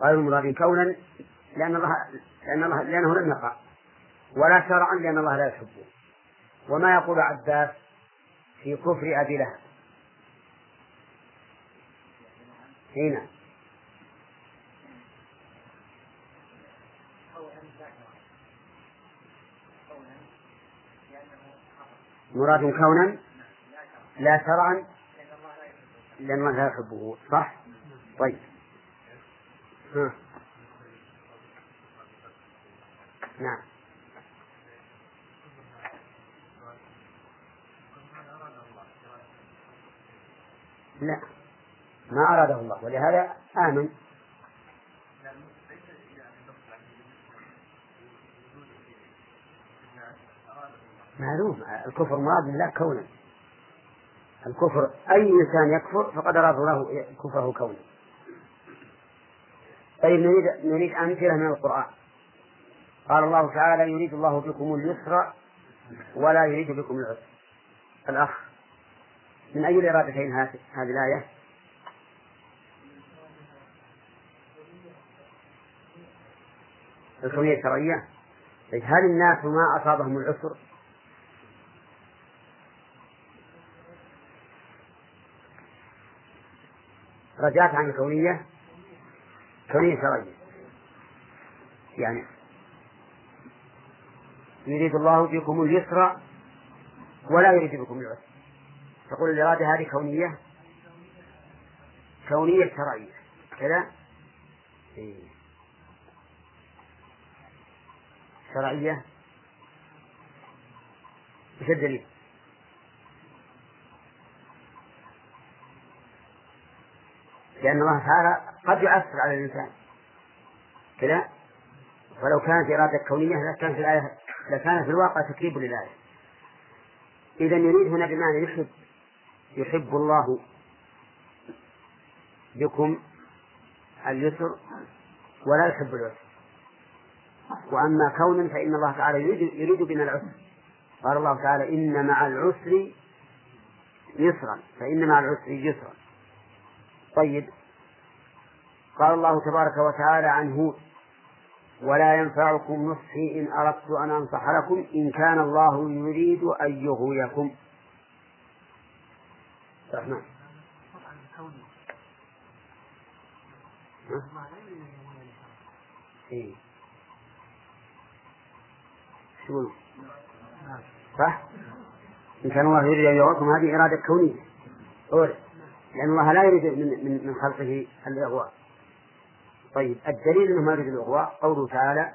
غير مراد كونا لأن الله لأن الله لأنه لم يقع. ولا شرعا لأن الله لا يحبه. وما يقول عباس في كفر أبي لهب. هنا. مراد كونا لا شرعا لأن الله لا يحبه. صح؟ طيب. ها. نعم. لا. ما أراده الله ولهذا آمن. معلوم الكفر مراد لا كونا. الكفر أي إنسان يكفر فقد أراد الله كفره كونا. طيب نريد نريد أمثلة من القرآن. قال الله تعالى يريد الله بكم اليسر ولا يريد بكم العسر. الأخ من أي الإرادتين هذه الآية؟ الكونية الشرعية. طيب هل الناس ما أصابهم العسر؟ رجعت عن الكونية. كونية شرعية يعني يريد الله بكم اليسر ولا يريد بكم العسر. تقول الإرادة هذه كونية؟ كونية شرعية. كذا؟ إيه. شرعية؟ إيش الدليل؟ لأن الله تعالى قد يؤثر على الإنسان. كذا؟ ولو كانت إرادة كونية لكان في الآية لكان في الواقع تكذيب للآية. إذا يريد هنا بمعنى يحب يحب الله بكم اليسر ولا يحب العسر. وأما كونا فإن الله تعالى يريد, يريد بنا العسر. قال الله تعالى إن مع العسر يسرا فإن مع العسر يسرا. طيب قال الله تبارك وتعالى عن هود ولا ينفعكم نصحي إن أردت أن أنصح لكم إن كان الله يريد أن يغويكم. الرحمن إيه. شو صح؟ إن كان الله يريد أن يغويكم هذه إرادة كونية. لأن الله لا يريد من من من خلقه الإغواء. طيب الدليل أنه ما يريد الإغواء قوله تعالى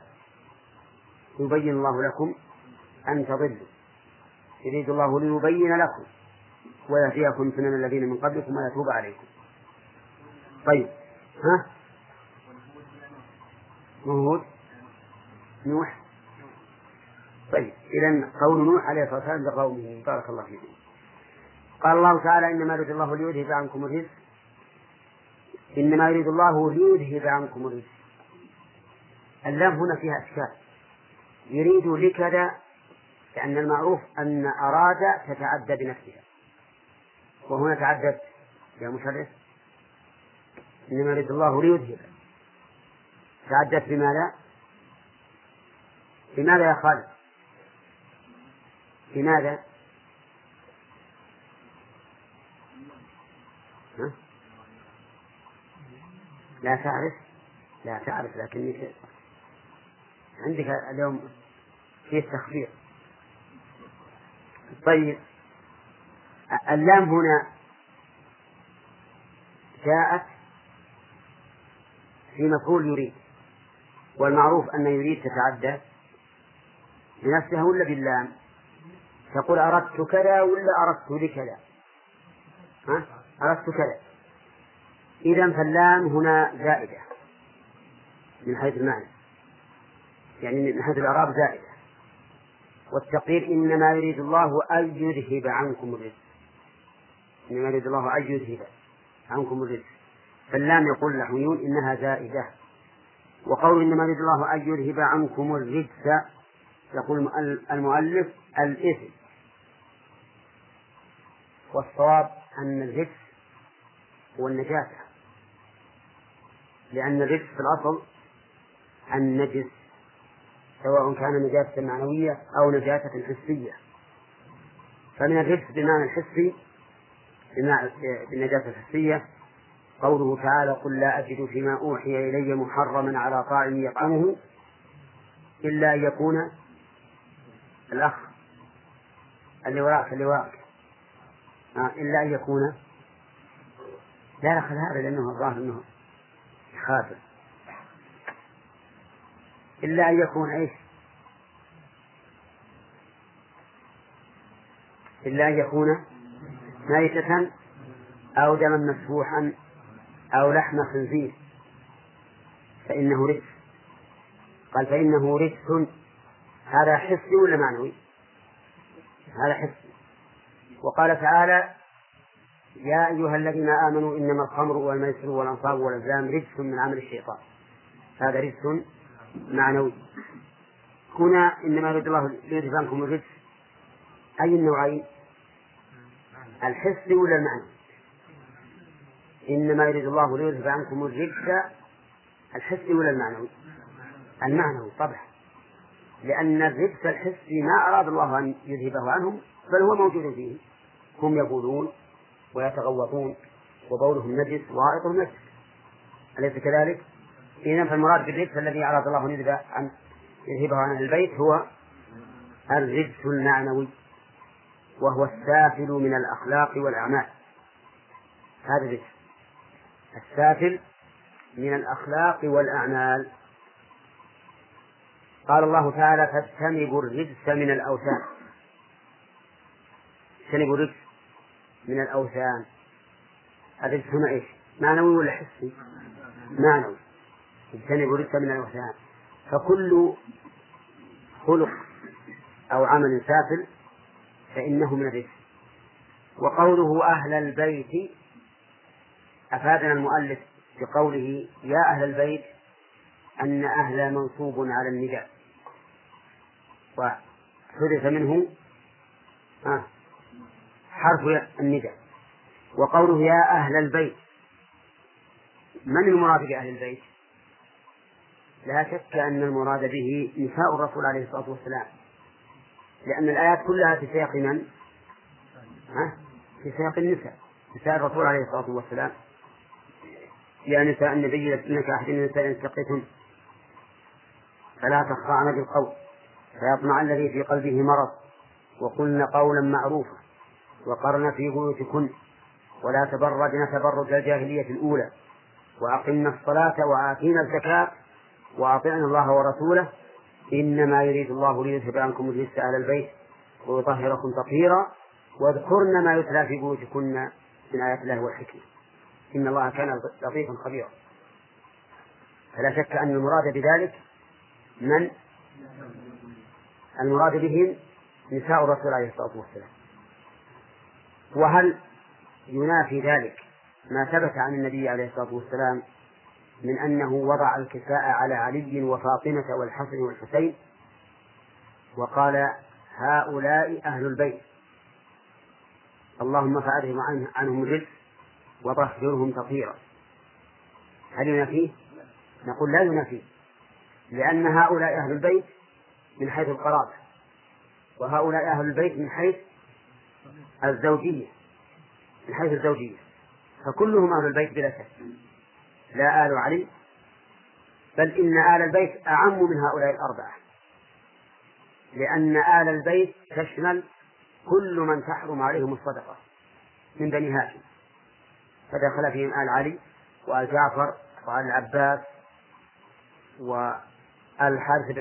يبين الله لكم أن تضلوا. يريد الله ليبين لكم ويهديكم سنن الذين من قبلكم ويتوب عليكم. طيب ها؟ مهود نوح؟ طيب إذا قول نوح عليه الصلاة والسلام لقومه بارك الله فيكم. قال الله تعالى إنما يريد الله ليذهب عنكم الرجس إنما يريد الله ليذهب عنكم الرجس اللام هنا فيها إشكال يريد لكذا لأن المعروف أن أراد تتعدى بنفسها وهنا تعدت يا مشرف إنما يريد الله ليذهب تعدت بماذا؟ بماذا يا خالد؟ بماذا؟ ها؟ لا تعرف لا تعرف لكني عندك اليوم في تخفيف طيب اللام هنا جاءت في مفعول يريد والمعروف أن يريد تتعدى بنفسها ولا باللام تقول أردت كذا ولا أردت لكذا ها؟ أردت كذا. إذا فاللام هنا زائدة. من حيث المعنى. يعني من حيث الإعراب زائدة. والتقدير إنما يريد الله أن يذهب عنكم الرزق. إنما يريد الله أن يذهب عنكم الرزق. فاللام يقول النحويون إنها زائدة. وقول إنما يريد الله أن يذهب عنكم الرجس يقول المؤلف الإثم. والصواب أن الرجس هو النجاسة لأن الرجس في الأصل النجس سواء كان نجاسة معنوية أو نجاسة حسية. فمن الرجس بمعنى الحسي بالنجاسة الحسية قوله تعالى قل لا أجد فيما أوحي إلي محرما على طاعم يطعمه إلا أن يكون الأخ اللي وراءك اللي آه إلا أن يكون لا لا هذا لأنه الظاهر أنه خاسر إلا أن يكون إيش؟ إلا أن يكون ميتة أو دما مسفوحا أو لحم خنزير. فإنه رجس قال فإنه رجس هذا حسي ولا معنوي؟ هذا حسي وقال تعالى يا أيها الذين آمنوا إنما الخمر والميسر والأنصاب والأزلام رجس من عمل الشيطان. هذا رجس معنوي. هنا إنما يريد الله ليذهب عنكم الرجس. أي النوعين؟ الحسي ولا المعنوي إنما يريد الله ليذهب عنكم الرجس. الحسي ولا المعنوي؟ المعنوي طبعا. لأن الرجس الحسي ما أراد الله أن يذهبه عنهم بل هو موجود فيه. هم يقولون ويتغوطون وبولهم نجس وغائطهم نجس أليس كذلك؟ إذا فالمراد بالرجس الذي أراد الله أن يذهب عن يذهبه عن البيت هو الرجس المعنوي وهو السافل من الأخلاق والأعمال. هذا الرجس السافل من الأخلاق والأعمال. قال الله تعالى فاجتنبوا الرجس من الأوثان. اجتنبوا الرجس من الأوثان. الرجس هنا إيش؟ معنوي ولا حسي؟ معنوي. اجتنبوا الرجس من الأوثان. فكل خلق أو عمل سافل فإنه من الرجس وقوله أهل البيت أفادنا المؤلف بقوله يا أهل البيت أن أهل منصوب على النداء. وحدث منه حرف النداء. وقوله يا أهل البيت. من المراد بأهل البيت؟ لا شك أن المراد به نساء الرسول عليه الصلاة والسلام. لأن الآيات كلها في سياق من؟ ها؟ في سياق النساء. نساء الرسول عليه الصلاة والسلام. يا نساء النبي لستن كأحد من النساء إن اتقيتن. فلا تخضعن بالقول. فيطمع الذي في قلبه مرض. وقلن قولا معروفا. وقرن في بيوتكن. ولا تبرجن تبرج الجاهلية الأولى. وأقمنا الصلاة وآتينا الزكاة وأطعنا الله ورسوله. إنما يريد الله ليذهب عنكم الرجس أهل البيت ويطهركم تطهيرا. واذكرن ما يتلى في بيوتكن من آيات الله والحكمة. إن الله كان لطيفا خبيرا. فلا شك أن المراد بذلك من؟ المراد بهم نساء الرسول عليه الصلاة والسلام. وهل ينافي ذلك ما ثبت عن النبي عليه الصلاة والسلام من أنه وضع الكساء على علي وفاطمة والحسن والحسين؟ وقال هؤلاء أهل البيت. اللهم فأرهم عنهم الرزق وطهرهم تطهيرا. هل ينافيه؟ نقول لا ينافيه لأن هؤلاء أهل البيت من حيث القرابة وهؤلاء أهل البيت من حيث الزوجية من حيث الزوجية. فكلهم أهل البيت بلا شك. لا آل علي بل إن آل البيت أعم من هؤلاء الأربعة. لأن آل البيت تشمل كل من تحرم عليهم الصدقة من بني هاشم. فدخل فيهم آل علي وآل جعفر وآل العباس وآل الحارث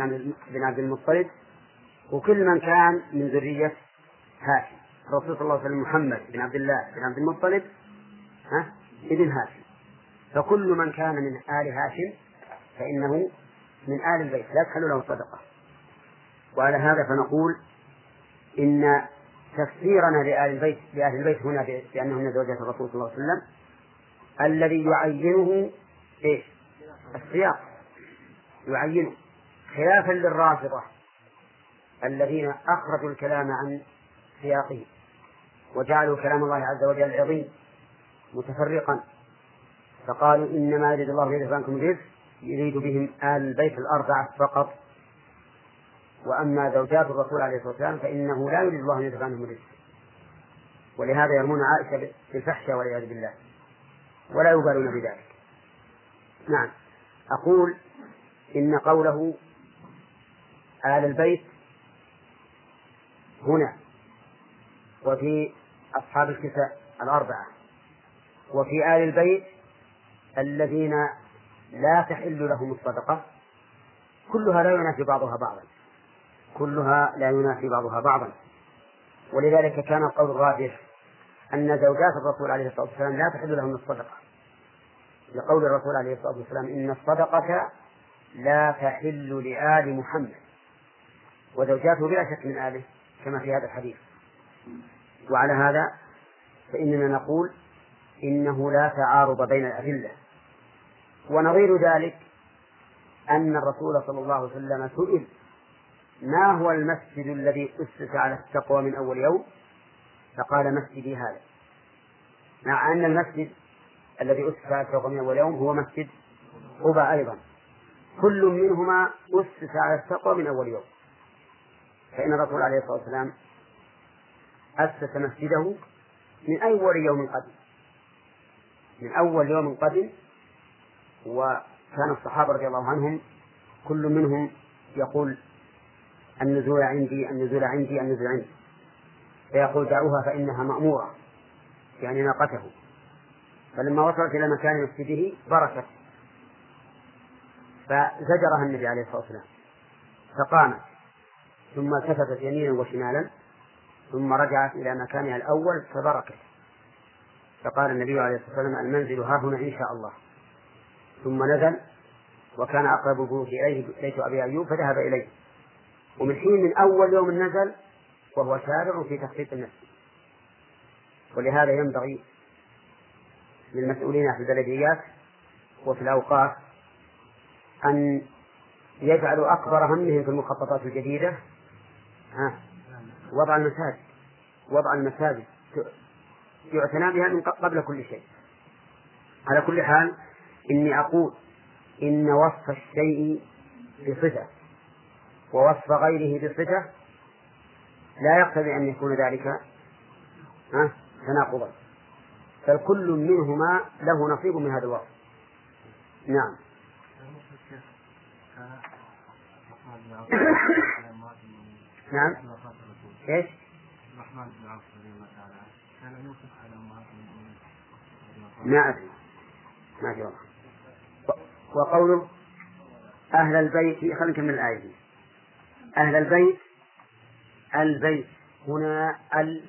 بن عبد المطلب وكل من كان من ذرية هاشم. الرسول صلى الله عليه وسلم محمد بن عبد الله بن عبد المطلب ها ابن هاشم. فكل من كان من آل هاشم فإنه من آل البيت لا تحل له صدقة. وعلى هذا فنقول إن تفسيرنا لآل البيت لأهل البيت هنا بأنهم من زوجات الرسول صلى الله عليه وسلم الذي يعينه إيش؟ السياق. يعينه. خلافا للرافضة الذين أخرجوا الكلام عن سياقه وجعلوا كلام الله عز وجل عظيم متفرقا. فقالوا إنما يريد الله يذهب عنكم الرزق يريد بهم آل البيت الأربعة فقط. وأما زوجات الرسول عليه الصلاة والسلام فإنه لا يريد الله أن يذهب عنهم الرزق ولهذا يرمون عائشة بالفحشة والعياذ بالله. ولا يبالون بذلك. نعم. أقول إن قوله آل البيت هنا وفي أصحاب الكساء الأربعة. وفي آل البيت الذين لا تحل لهم الصدقة كلها لا ينافي بعضها بعضا. كلها لا ينافي بعضها بعضا. ولذلك كان القول الراجح أن زوجات الرسول عليه الصلاة والسلام لا تحل لهم الصدقة. لقول الرسول عليه الصلاة والسلام إن الصدقة لا تحل لآل محمد. وزوجاته بلا شك من آله كما في هذا الحديث. وعلى هذا فإننا نقول إنه لا تعارض بين الأدلة. ونظير ذلك أن الرسول صلى الله عليه وسلم سئل ما هو المسجد الذي أسس على التقوى من أول يوم؟ فقال مسجدي هذا. مع أن المسجد الذي أسس على التقوى من أول يوم هو مسجد قباء أيضا. كل منهما أسس على التقوى من أول يوم. فإن الرسول عليه الصلاة والسلام أسس مسجده من أول يوم قدم من أول يوم قدم وكان الصحابة رضي الله عنهم كل منهم يقول النزول عندي النزول عندي النزول عندي. فيقول دعوها فإنها مأمورة يعني ناقته. فلما وصلت إلى مكان مسجده بركت. فزجرها النبي عليه الصلاة والسلام فقامت ثم التفتت يمينا وشمالا. ثم رجعت إلى مكانها الأول فبركت. فقال النبي عليه الصلاة والسلام المنزل ها هنا إن شاء الله. ثم نزل وكان أقرب البيوت إليه بيت أبي أيوب فذهب إليه. ومن حين من أول يوم نزل وهو سارع في تخطيط النفس. ولهذا ينبغي للمسؤولين في البلديات وفي الأوقاف أن يجعلوا أكبر همهم في المخططات الجديدة. وضع المساجد وضع المساجد يعتنى بها من قبل كل شيء. على كل حال إني أقول إن وصف الشيء بصفة ووصف غيره بصفة لا يقتضي أن يكون ذلك تناقضا. بل كل منهما له نصيب من هذا الوصف. نعم. نعم. إيش؟ الرحمن بن عوف رضي الله تعالى كان يوصف على امهات المؤمنين ما ادري ما في والله وقوله أهل البيت خلينا نكمل الآية دي. أهل البيت البيت هنا ال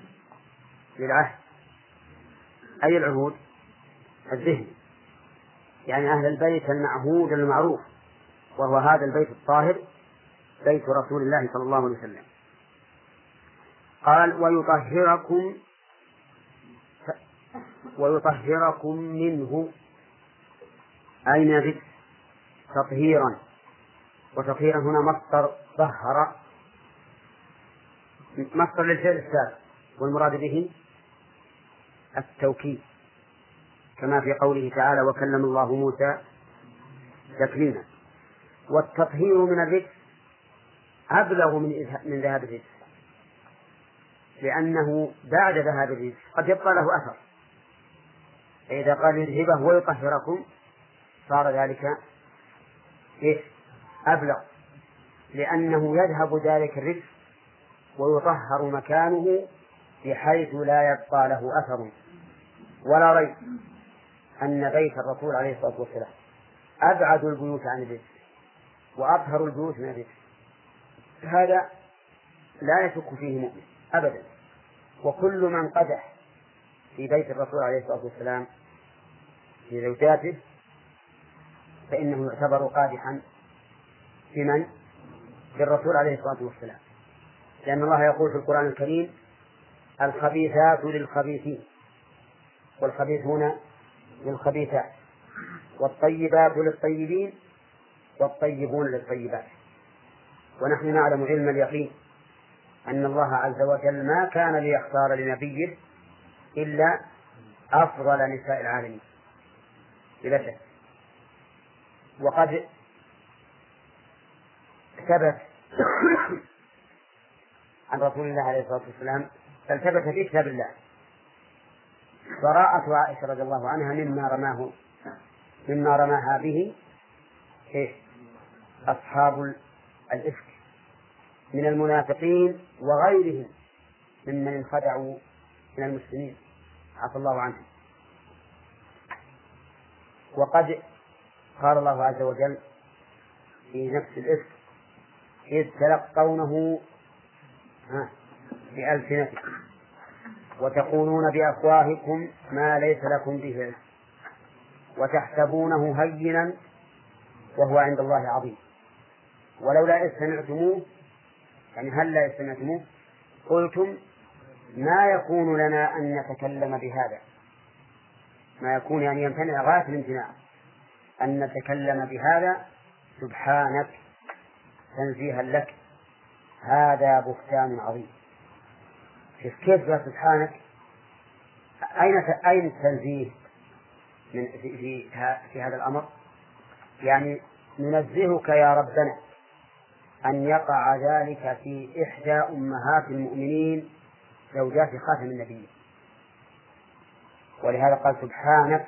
للعهد. أي العهود؟ الذهن. يعني أهل البيت المعهود المعروف وهو هذا البيت الطاهر بيت رسول الله صلى الله عليه وسلم. قال ويطهركم ويطهركم منه. أي الرجس تطهيرا. وتطهيرا هنا مصدر طهر. مصدر للفعل السابق والمراد به التوكيد. كما في قوله تعالى وكلم الله موسى تكليما. والتطهير من الرجس أبلغ من من ذهاب الرجس لأنه بعد ذهاب الرجس قد يبقى له أثر. فإذا قال يذهبه ويطهركم صار ذلك إيه؟ أبلغ. لأنه يذهب ذلك الرجس ويطهر مكانه بحيث لا يبقى له أثر. ولا ريب أن بيت الرسول عليه الصلاة والسلام أبعد البيوت عن الرجس وأطهر البيوت من الرجس هذا لا يشك فيه مؤمن أبدا. وكل من قدح في بيت الرسول عليه الصلاة والسلام في زوجاته فإنه يعتبر قادحا في من؟ في الرسول عليه الصلاة والسلام. لأن الله يقول في القرآن الكريم الخبيثات للخبيثين. والخبيث هنا للخبيثات. والطيبات للطيبين والطيبون للطيبات. ونحن نعلم علم اليقين أن الله عز وجل ما كان ليختار لنبيه إلا أفضل نساء العالمين. بلا شك. وقد ثبت عن رسول الله عليه الصلاة والسلام بل ثبت في كتاب الله. براءة عائشة رضي الله عنها مما رماه مما رماها به؟ أصحاب الإفك. من المنافقين وغيرهم ممن انخدعوا من المسلمين. عفى الله عنهم. وقد قال الله عز وجل في نفس الإفك إذ تلقونه بألسنتكم وتقولون بأفواهكم ما ليس لكم به علم وتحسبونه هينا وهو عند الله عظيم. ولولا إذ سمعتموه يعني هل لا سمعتموه قلتم ما يكون لنا أن نتكلم بهذا. ما يكون يعني يمتنع غاية الامتناع. أن نتكلم بهذا سبحانك تنزيها لك. هذا بهتان عظيم. كيف كيف سبحانك؟ أين أين التنزيه من في, في, في هذا الأمر؟ يعني ننزهك يا ربنا. أن يقع ذلك في إحدى أمهات المؤمنين زوجات خاتم النبي. ولهذا قال سبحانك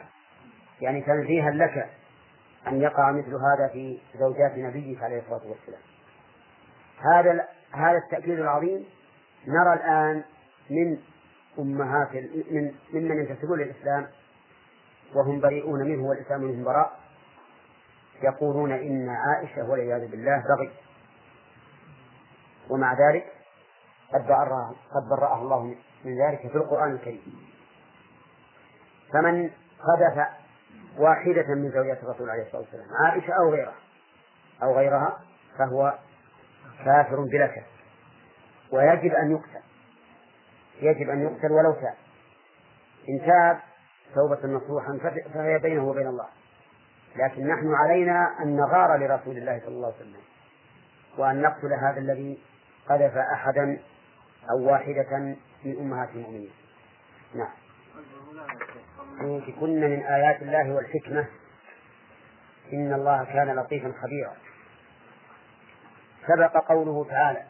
يعني تنزيها لك أن يقع مثل هذا في زوجات نبيك عليه الصلاة والسلام. هذا هذا التأكيد العظيم نرى الآن من أمهات من ممن ينتسبون للإسلام وهم بريئون منه والإسلام منهم براء. يقولون إن عائشة والعياذ بالله بغي ومع ذلك قد برأها قد برأه الله من ذلك في القرآن الكريم. فمن قذف واحدة من زوجات الرسول عليه الصلاة والسلام عائشة أو غيرها أو غيرها فهو كافر بلا شك. ويجب أن يقتل. يجب أن يقتل ولو تاب إن تاب توبة نصوحا فهي بينه وبين الله. لكن نحن علينا أن نغار لرسول الله صلى الله عليه وسلم. وأن نقتل هذا الذي قذف أحدا أو واحدة من أمهات المؤمنين. نعم. كن من آيات الله والحكمة. إن الله كان لطيفا خبيرا. سبق قوله تعالى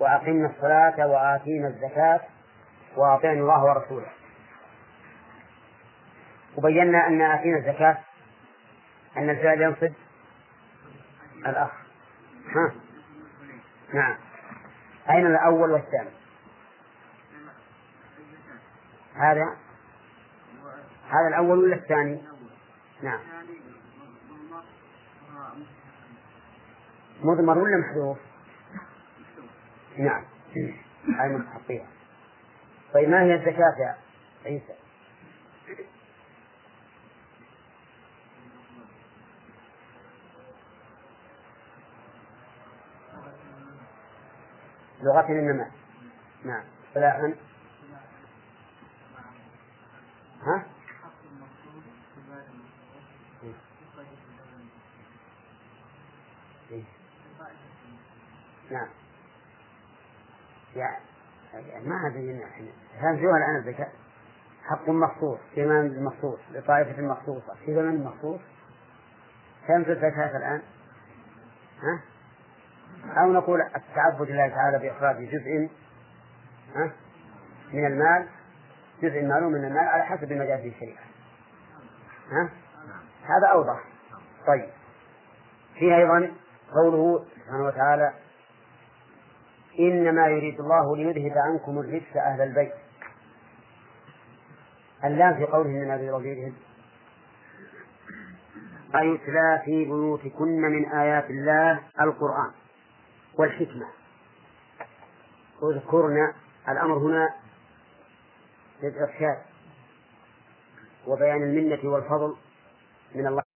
وأقمنا الصلاة وآتينا الزكاة وأطعنا الله ورسوله. وبينا أن آتينا الزكاة أن الفعل ينصب الأخ. ها؟ نعم. أين الأول والثاني؟ هذا؟ هذا الأول ولا الثاني؟ نعم. مضمر ولا محذوف؟ نعم. هاي مستحقية طيب ما هي الزكاة يا عيسى؟ لغة النماء نعم اصطلاحا ها؟ إيه. نعم يعني ما أدري هنزوها الآن الزكاة حق مخصوص في مال مخصوص لطائفة مخصوصة في زمن مخصوص تنزل الزكاة الآن ها؟ أو نقول التعبد لله تعالى بإخراج جزء؟ من المال جزء معلوم من المال على حسب ما في الشريعة ها؟ هذا أوضح طيب فيه أيضا قوله سبحانه وتعالى إنما يريد الله ليذهب عنكم الرجس أهل البيت اللام في قوله إنما يريد الله ليذهب أيتلى في بيوتكن من آيات الله القرآن والحكمة. اذكرنا الأمر هنا للإرشاد وبيان المنة والفضل من الله